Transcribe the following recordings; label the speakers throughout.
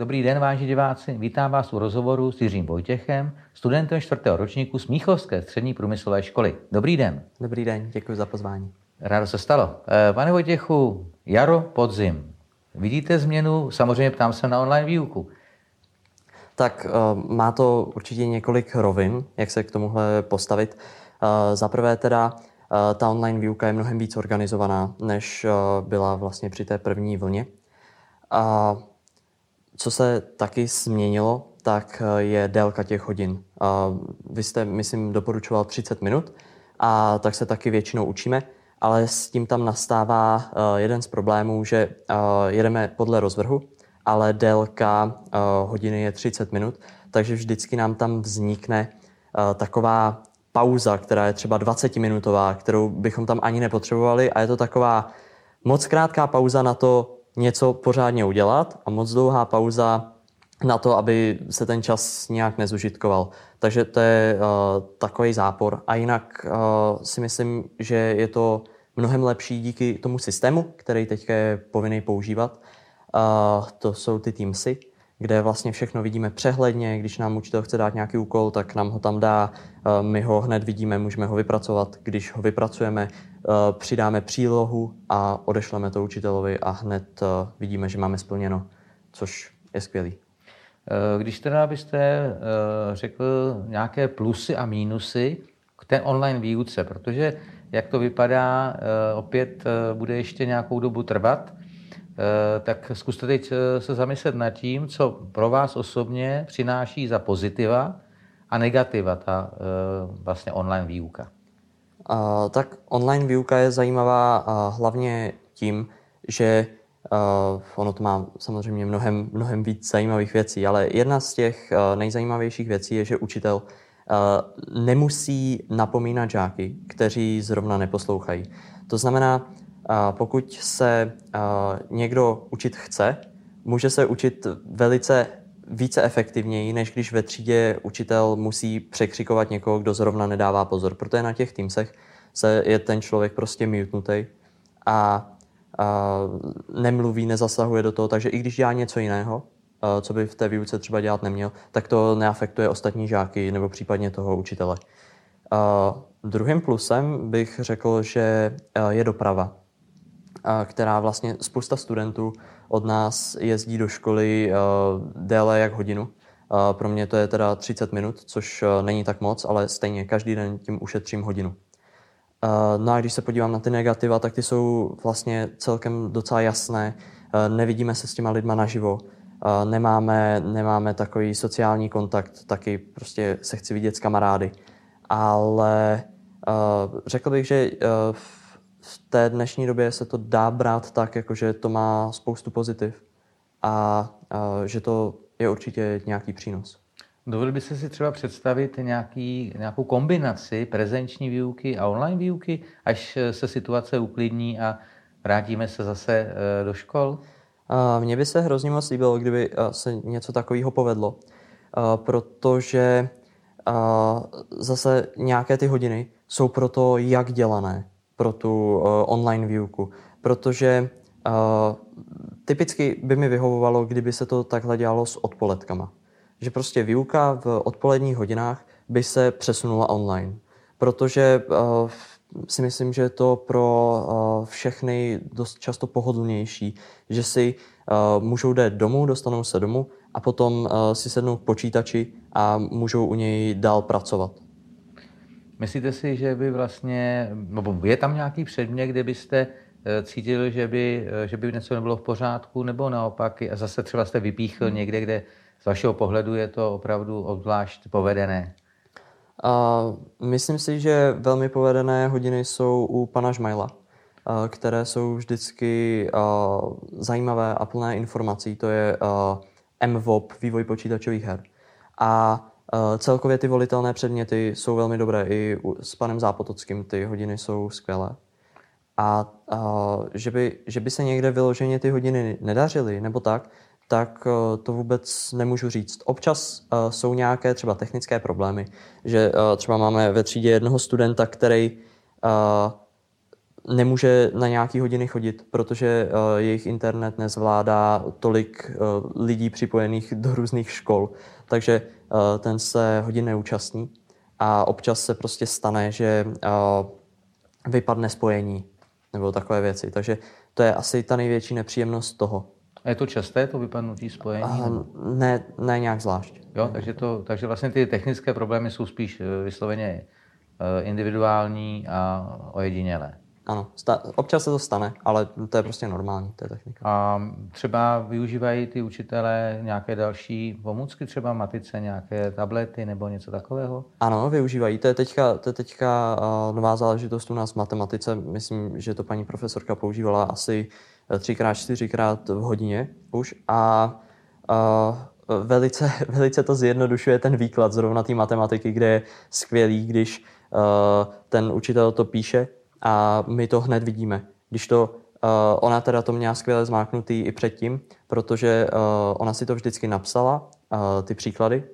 Speaker 1: Dobrý den, vážení diváci. Vítám vás u rozhovoru s Jiřím Vojtěchem, studentem čtvrtého ročníku Smíchovské střední průmyslové školy. Dobrý den.
Speaker 2: Dobrý den, děkuji za pozvání.
Speaker 1: Rádo se stalo. Eh, pane Vojtěchu, jaro, podzim. Vidíte změnu? Samozřejmě ptám se na online výuku.
Speaker 2: Tak eh, má to určitě několik rovin, jak se k tomuhle postavit. Eh, za prvé teda ta online výuka je mnohem víc organizovaná, než byla vlastně při té první vlně. A co se taky změnilo, tak je délka těch hodin. Vy jste, myslím, doporučoval 30 minut a tak se taky většinou učíme, ale s tím tam nastává jeden z problémů, že jedeme podle rozvrhu, ale délka hodiny je 30 minut, takže vždycky nám tam vznikne taková pauza, která je třeba 20-minutová, kterou bychom tam ani nepotřebovali a je to taková moc krátká pauza na to něco pořádně udělat a moc dlouhá pauza na to, aby se ten čas nějak nezužitkoval. Takže to je uh, takový zápor. A jinak uh, si myslím, že je to mnohem lepší díky tomu systému, který teď je povinný používat. Uh, to jsou ty Teamsy, kde vlastně všechno vidíme přehledně. Když nám učitel chce dát nějaký úkol, tak nám ho tam dá, my ho hned vidíme, můžeme ho vypracovat. Když ho vypracujeme, přidáme přílohu a odešleme to učitelovi a hned vidíme, že máme splněno, což je skvělý.
Speaker 1: Když teda byste řekl nějaké plusy a mínusy k té online výuce, protože jak to vypadá, opět bude ještě nějakou dobu trvat, Eh, tak zkuste teď eh, se zamyslet nad tím, co pro vás osobně přináší za pozitiva a negativa ta eh, vlastně online výuka.
Speaker 2: Uh, tak online výuka je zajímavá uh, hlavně tím, že uh, ono to má samozřejmě mnohem, mnohem víc zajímavých věcí, ale jedna z těch uh, nejzajímavějších věcí je, že učitel uh, nemusí napomínat žáky, kteří zrovna neposlouchají. To znamená, pokud se někdo učit chce, může se učit velice více efektivněji, než když ve třídě učitel musí překřikovat někoho, kdo zrovna nedává pozor. Protože na těch týmsech se je ten člověk prostě mutnutý a, a nemluví, nezasahuje do toho, takže i když dělá něco jiného, co by v té výuce třeba dělat neměl, tak to neafektuje ostatní žáky nebo případně toho učitele. druhým plusem bych řekl, že je doprava která vlastně spousta studentů od nás jezdí do školy déle jak hodinu. Pro mě to je teda 30 minut, což není tak moc, ale stejně každý den tím ušetřím hodinu. No a když se podívám na ty negativa, tak ty jsou vlastně celkem docela jasné. Nevidíme se s těma lidma naživo, nemáme, nemáme takový sociální kontakt, taky prostě se chci vidět s kamarády. Ale řekl bych, že v té dnešní době se to dá brát tak, jako že to má spoustu pozitiv a že to je určitě nějaký přínos.
Speaker 1: Dovedl byste si třeba představit nějaký, nějakou kombinaci prezenční výuky a online výuky, až se situace uklidní a vrátíme se zase e, do škol?
Speaker 2: Mně by se hrozně moc líbilo, kdyby e, se něco takového povedlo, protože zase nějaké ty hodiny jsou pro to, jak dělané pro tu online výuku, protože typicky by mi vyhovovalo, kdyby se to takhle dělalo s odpoledkama. Že prostě výuka v odpoledních hodinách by se přesunula online, protože uh, si myslím, že je to pro uh, všechny dost často pohodlnější, že si uh, můžou jít domů, dostanou se domů a potom uh, si sednou k počítači a můžou u něj dál pracovat.
Speaker 1: Myslíte si, že by vlastně, nebo je tam nějaký předmět, kde byste cítil, že by, že by něco nebylo v pořádku, nebo naopak a zase třeba jste vypíchl hmm. někde, kde z vašeho pohledu je to opravdu obzvlášť povedené?
Speaker 2: Uh, myslím si, že velmi povedené hodiny jsou u pana Žmajla, které jsou vždycky zajímavé a plné informací. To je MVOP, vývoj počítačových her. A celkově ty volitelné předměty jsou velmi dobré. I s panem Zápotockým ty hodiny jsou skvělé. A, a že, by, že by se někde vyloženě ty hodiny nedařily nebo tak, tak uh, to vůbec nemůžu říct. Občas uh, jsou nějaké třeba technické problémy, že uh, třeba máme ve třídě jednoho studenta, který nemůže na nějaký hodiny chodit, protože jejich internet nezvládá tolik lidí připojených do různých škol, takže ten se hodin neúčastní a občas se prostě stane, že vypadne spojení nebo takové věci. Takže to je asi ta největší nepříjemnost toho.
Speaker 1: A je to časté, to vypadnutí spojení? Uh,
Speaker 2: ne, ne nějak zvlášť.
Speaker 1: Jo, takže, to, takže vlastně ty technické problémy jsou spíš vysloveně individuální a ojedinělé.
Speaker 2: Ano, sta- občas se to stane, ale to je prostě normální, to je technika.
Speaker 1: A třeba využívají ty učitelé nějaké další pomůcky, třeba matice, nějaké tablety nebo něco takového?
Speaker 2: Ano, využívají. To je teďka, to je teďka uh, nová záležitost u nás v matematice. Myslím, že to paní profesorka používala asi eh, třikrát, čtyřikrát v hodině už. A uh, velice, velice to zjednodušuje ten výklad zrovna té matematiky, kde je skvělý, když uh, ten učitel to píše a my to hned vidíme. Když to, uh, ona teda to měla skvěle zmáknutý i předtím, protože uh, ona si to vždycky napsala, ty příklady,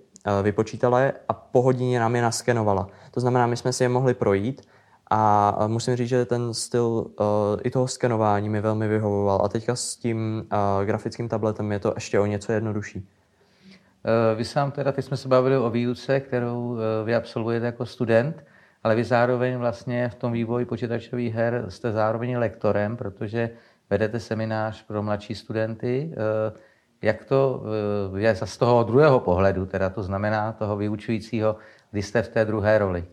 Speaker 2: vypočítala je a po hodině nám je naskenovala. To znamená, my jsme si je mohli projít a musím říct, že ten styl uh, i toho skenování mi velmi vyhovoval. A teďka s tím uh, grafickým tabletem je to ještě o něco jednodušší.
Speaker 1: Vy sám teda, teď jsme se bavili o výuce, kterou vy absolvujete jako student ale vy zároveň vlastně v tom vývoji počítačových her jste zároveň lektorem, protože vedete seminář pro mladší studenty. Eh, jak to eh, je z toho druhého pohledu, teda to znamená toho vyučujícího, kdy jste v té druhé roli?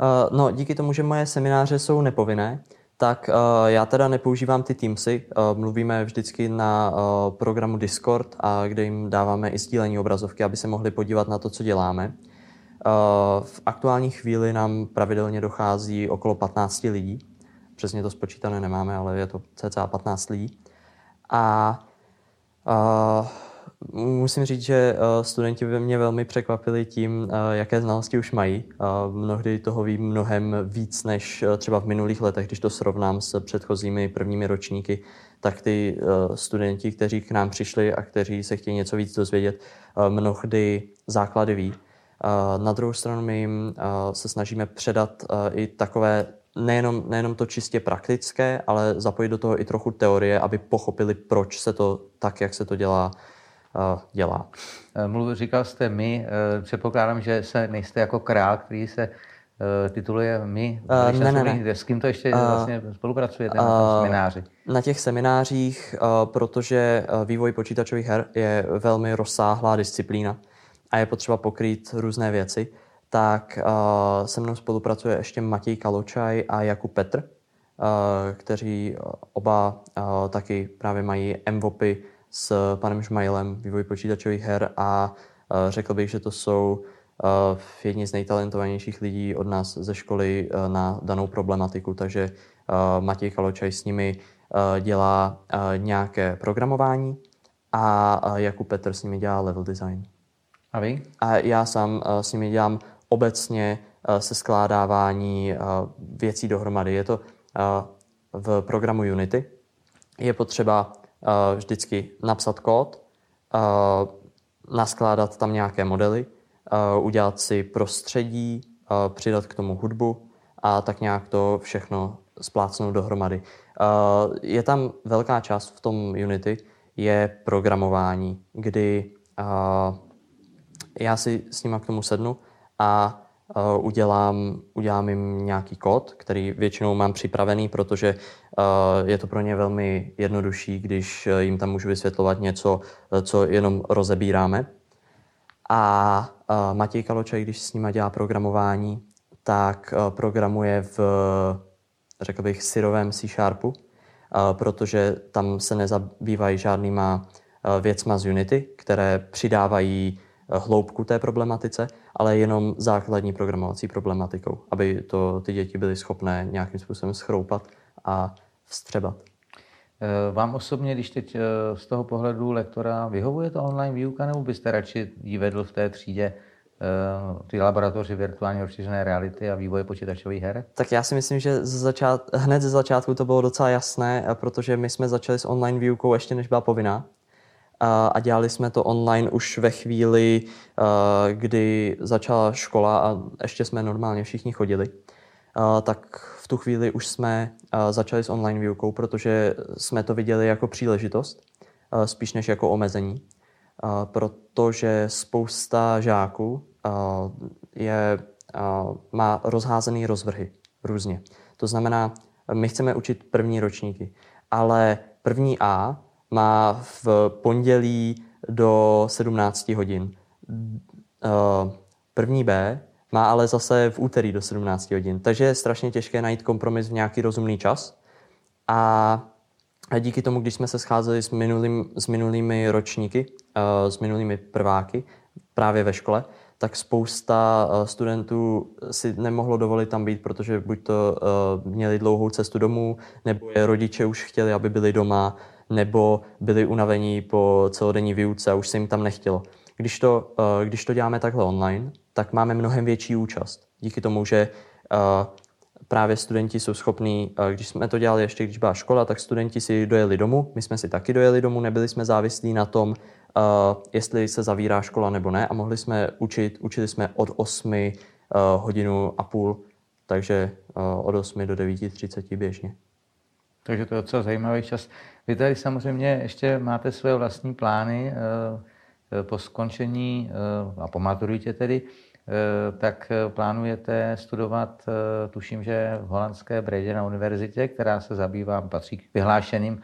Speaker 2: Uh, no, díky tomu, že moje semináře jsou nepovinné, tak uh, já teda nepoužívám ty Teamsy. Uh, mluvíme vždycky na programu Discord, a kde jim dáváme i sdílení obrazovky, aby se mohli podívat na to, co děláme. Eh, v aktuální chvíli nám pravidelně dochází okolo 15 lidí. Přesně to spočítané nemáme, ale je to cca 15 lidí. A uh, musím říct, že uh, studenti ve mě velmi překvapili tím, uh, jaké znalosti už mají. Uh, mnohdy toho ví mnohem víc než třeba v minulých letech, když to srovnám s předchozími prvními ročníky, tak ty studenti, kteří k nám přišli a kteří se chtějí něco víc dozvědět, mnohdy základy ví. Na druhou stranu my jim se snažíme předat i takové nejenom, nejenom to čistě praktické, ale zapojit do toho i trochu teorie, aby pochopili, proč se to tak, jak se to dělá, dělá.
Speaker 1: E, mluv, říkal jste my, e, předpokládám, že se nejste jako král, který se e, tituluje my.
Speaker 2: Uh, ne, ne, ne.
Speaker 1: S kým to ještě uh, vlastně spolupracujete uh, na tom semináři?
Speaker 2: Na těch seminářích, uh, protože vývoj počítačových her je velmi rozsáhlá disciplína, a je potřeba pokrýt různé věci, tak uh, se mnou spolupracuje ještě Matěj Kaločaj a Jakub Petr, uh, kteří oba uh, taky právě mají MVOPy s panem Žmajlem, vývoj počítačových her a uh, řekl bych, že to jsou uh, jedni z nejtalentovanějších lidí od nás ze školy uh, na danou problematiku, takže Matěj Kaločaj s nimi dělá nějaké programování a Jakub Petr s nimi dělá level design.
Speaker 1: A vy?
Speaker 2: A já sám s nimi dělám obecně se skládávání věcí dohromady. Je to v programu Unity. Je potřeba vždycky napsat kód, uh, naskládat tam nějaké modely, uh, udělat si prostředí, přidat k tomu hudbu a tak nějak to všechno splácnout dohromady. Je tam velká část v tom Unity, je programování, kdy já si s nima k tomu sednu a udělám, udělám jim nějaký kód, který většinou mám připravený, protože je to pro ně velmi jednodušší, když uh, jim tam můžu vysvětlovat něco, uh, co jenom rozebíráme. A uh, Matěj Kaloček, když s nima dělá programování, tak programuje v, řekl bych, syrovém C-Sharpu, uh, protože tam se nezabývají žádnýma věcma z Unity, které přidávají hloubku té problematice, ale jenom základní programovací problematikou, aby to ty děti byly schopné nějakým způsobem schroupat a vstřebat.
Speaker 1: Eh, vám osobně, když teď eh, z toho pohledu lektora vyhovuje to online výuka, nebo byste radši ji vedl v té třídě eh, ty laboratoři virtuálně rozšířené reality a vývoje počítačových her?
Speaker 2: Tak já si myslím, že z začát, hned ze začátku to bylo docela jasné, protože my jsme začali s online výukou ještě než byla povinná a dělali jsme to online už ve chvíli, kdy začala škola a ještě jsme normálně všichni chodili. Tak v tu chvíli už jsme začali s online výukou, protože jsme to viděli jako příležitost, spíš než jako omezení, protože spousta žáků je, má rozházený rozvrhy různě. To znamená, my chceme učit první ročníky, ale první A má v pondělí do 17 hodin. První B má ale zase v úterý do 17 hodin. Takže je strašně těžké najít kompromis v nějaký rozumný čas. A díky tomu, když jsme se scházeli s, minulým, s minulými ročníky, s minulými prváky právě ve škole, tak spousta eh, studentů si nemohlo dovolit tam být, protože buď to uh, měli dlouhou cestu domů, nebo je rodiče už chtěli, aby byli doma, nebo byli unavení po celodenní výuce a už se jim tam nechtělo. Když to, když to děláme takhle online, tak máme mnohem větší účast. Díky tomu, že uh, právě studenti jsou schopní, když jsme to dělali ještě, když byla škola, tak studenti si dojeli domů, my jsme si taky dojeli domů, nebyli jsme závislí na tom, uh, jestli se zavírá škola nebo ne a mohli jsme učit, učili jsme od 8 uh, hodinu a půl, takže od 8 do 9.30 běžně.
Speaker 1: Takže to je docela zajímavý čas. Vy tady samozřejmě ještě máte své vlastní plány po skončení a po maturitě tedy, tak plánujete studovat, tuším, že v holandské Bredě na univerzitě, která se zabývá, patří k vyhlášeným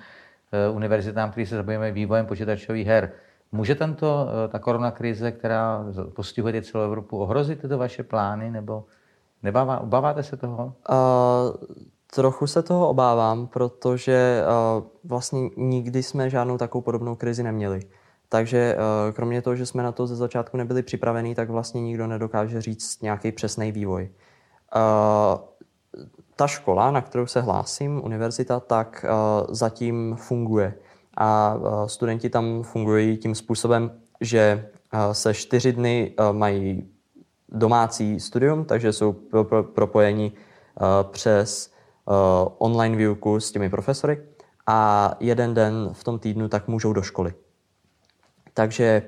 Speaker 1: univerzitám, který se zabývají vývojem počítačových her. Může tento, eh, ta koronakrize, která postihuje celou Evropu, ohrozit tyto vaše plány, nebo nebává, obáváte se toho? Uh,
Speaker 2: trochu se toho obávám, protože uh, vlastně nikdy jsme žádnou takovou podobnou krizi neměli. Takže uh, kromě toho, že jsme na to ze začátku nebyli připravení, tak vlastně nikdo nedokáže říct nějaký přesný vývoj. Uh, ta škola, na kterou se hlásím, univerzita, tak uh, zatím funguje a studenti tam fungují tím způsobem, že se čtyři dny mají domácí studium, takže jsou propojeni přes online výuku s těmi profesory a jeden den v tom týdnu tak můžou do školy. Takže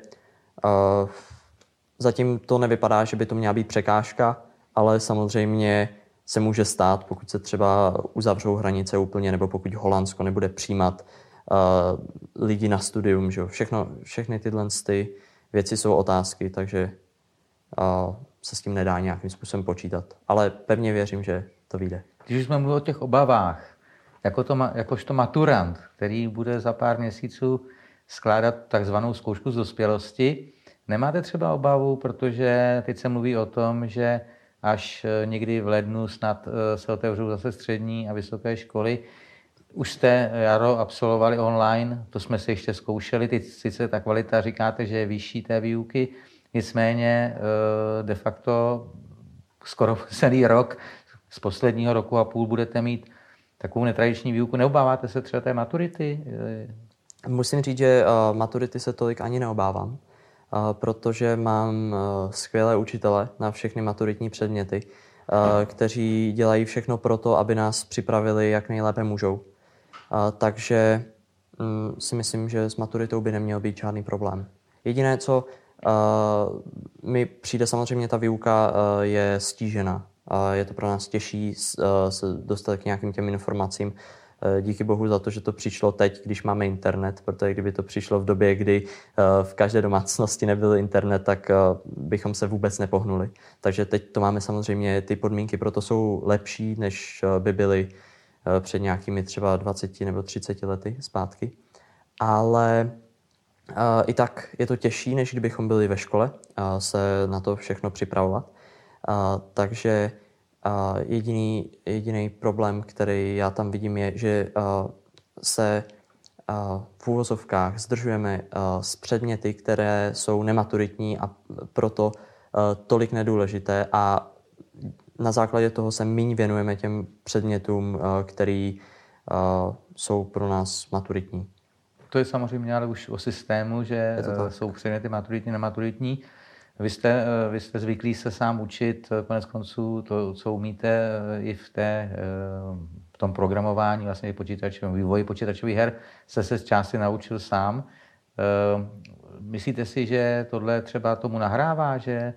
Speaker 2: zatím to nevypadá, že by to měla být překážka, ale samozřejmě se může stát, pokud se třeba uzavřou hranice úplně, nebo pokud Holandsko nebude přijímat uh, lidi na studium, že Všechno, všechny tyhle ty věci jsou otázky, takže uh, se s tím nedá nějakým způsobem počítat. Ale pevně věřím, že to vyjde.
Speaker 1: Když jsme mluvili o těch obavách, jako to, jakožto maturant, který bude za pár měsíců skládat takzvanou zkoušku z dospělosti, nemáte třeba obavu, protože teď se mluví o tom, že až eh, někdy v lednu snad eh, se otevřou zase střední a vysoké školy, už jste jaro absolvovali online, to jsme si ještě zkoušeli, teď sice ta kvalita říkáte, že je vyšší té výuky, nicméně eh, de facto skoro celý rok, z posledního roku a půl budete mít takovou netradiční výuku. Neobáváte se třeba té maturity?
Speaker 2: Musím říct, že uh, maturity se tolik ani neobávám, uh, protože mám uh, skvělé učitele na všechny maturitní předměty, kteří dělají všechno pro to, aby nás připravili jak nejlépe můžou takže mm, si myslím, že s maturitou by neměl být žádný problém. Jediné, co mi přijde samozřejmě, ta výuka je stížena. Je to pro nás těžší se dostat k nějakým těm informacím. Uh, díky bohu za to, že to přišlo teď, když máme internet, protože kdyby to přišlo v době, kdy uh, v každé domácnosti nebyl internet, tak uh, bychom se vůbec nepohnuli. Takže teď to máme samozřejmě, ty podmínky proto jsou lepší, než by byly Eh, před nějakými třeba 20 nebo 30 lety zpátky. Ale eh, i tak je to těžší, než kdybychom byli ve škole se na to všechno připravovat. Takže jediný, jediný problém, který já tam vidím, je, že se v úvozovkách zdržujeme s předměty, které jsou nematuritní a proto tolik nedůležité a na základě toho se méně věnujeme těm předmětům, který eh, jsou pro nás maturitní.
Speaker 1: To je samozřejmě ale už o systému, že eh, jsou předměty maturitní, nematuritní. Vy jste, vy jste zvyklí se sám učit, konec konců to, co umíte i v, té, v tom programování, vlastně i počítačovém vývoji počítačových her, jste se z části naučil sám. Myslíte si, že tohle třeba tomu nahrává, že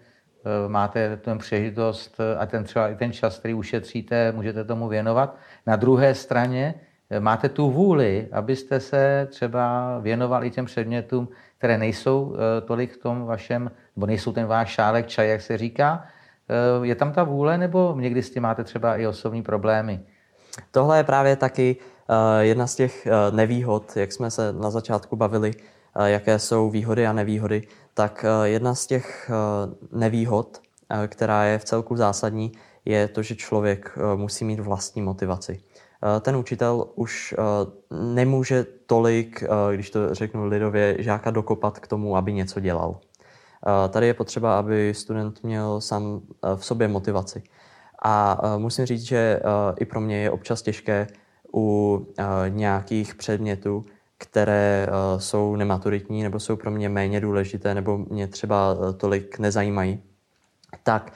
Speaker 1: máte ten příležitost a ten třeba i ten čas, který ušetříte, můžete tomu věnovat. Na druhé straně máte tu vůli, abyste se třeba věnovali těm předmětům, které nejsou tolik v tom vašem, nebo nejsou ten váš šálek čaj, jak se říká. Je tam ta vůle, nebo někdy s tím máte třeba i osobní problémy?
Speaker 2: Tohle je právě taky jedna z těch nevýhod, jak jsme se na začátku bavili, jaké jsou výhody a nevýhody, tak jedna z těch nevýhod, která je v celku zásadní, je to, že člověk musí mít vlastní motivaci. Ten učitel už nemůže tolik, když to řeknu lidově, žáka dokopat k tomu, aby něco dělal. Tady je potřeba, aby student měl sám v sobě motivaci. A musím říct, že i pro mě je občas těžké u nějakých předmětů, které jsou nematuritní nebo jsou pro mě méně důležité nebo mě třeba tolik nezajímají, tak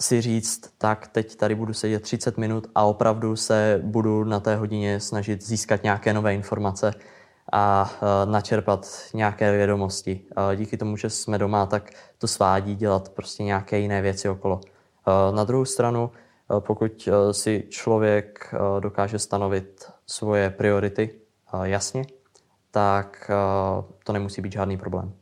Speaker 2: si říct, tak teď tady budu sedět 30 minut a opravdu se budu na té hodině snažit získat nějaké nové informace a načerpat nějaké vědomosti. Díky tomu, že jsme doma, tak to svádí dělat prostě nějaké jiné věci okolo. Na druhou stranu, pokud si člověk dokáže stanovit svoje priority jasně, tak to nemusí být žádný problém.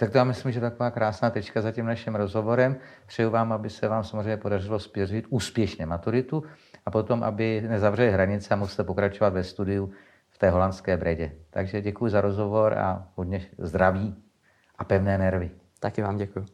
Speaker 1: Tak to já myslím, že taková krásná tečka za tím naším rozhovorem. Přeju vám, aby se vám samozřejmě podařilo spěřit úspěšně maturitu a potom, aby nezavřeli hranice a musíte pokračovat ve studiu v té holandské bredě. Takže děkuji za rozhovor a hodně zdraví a pevné nervy.
Speaker 2: Taky vám děkuji.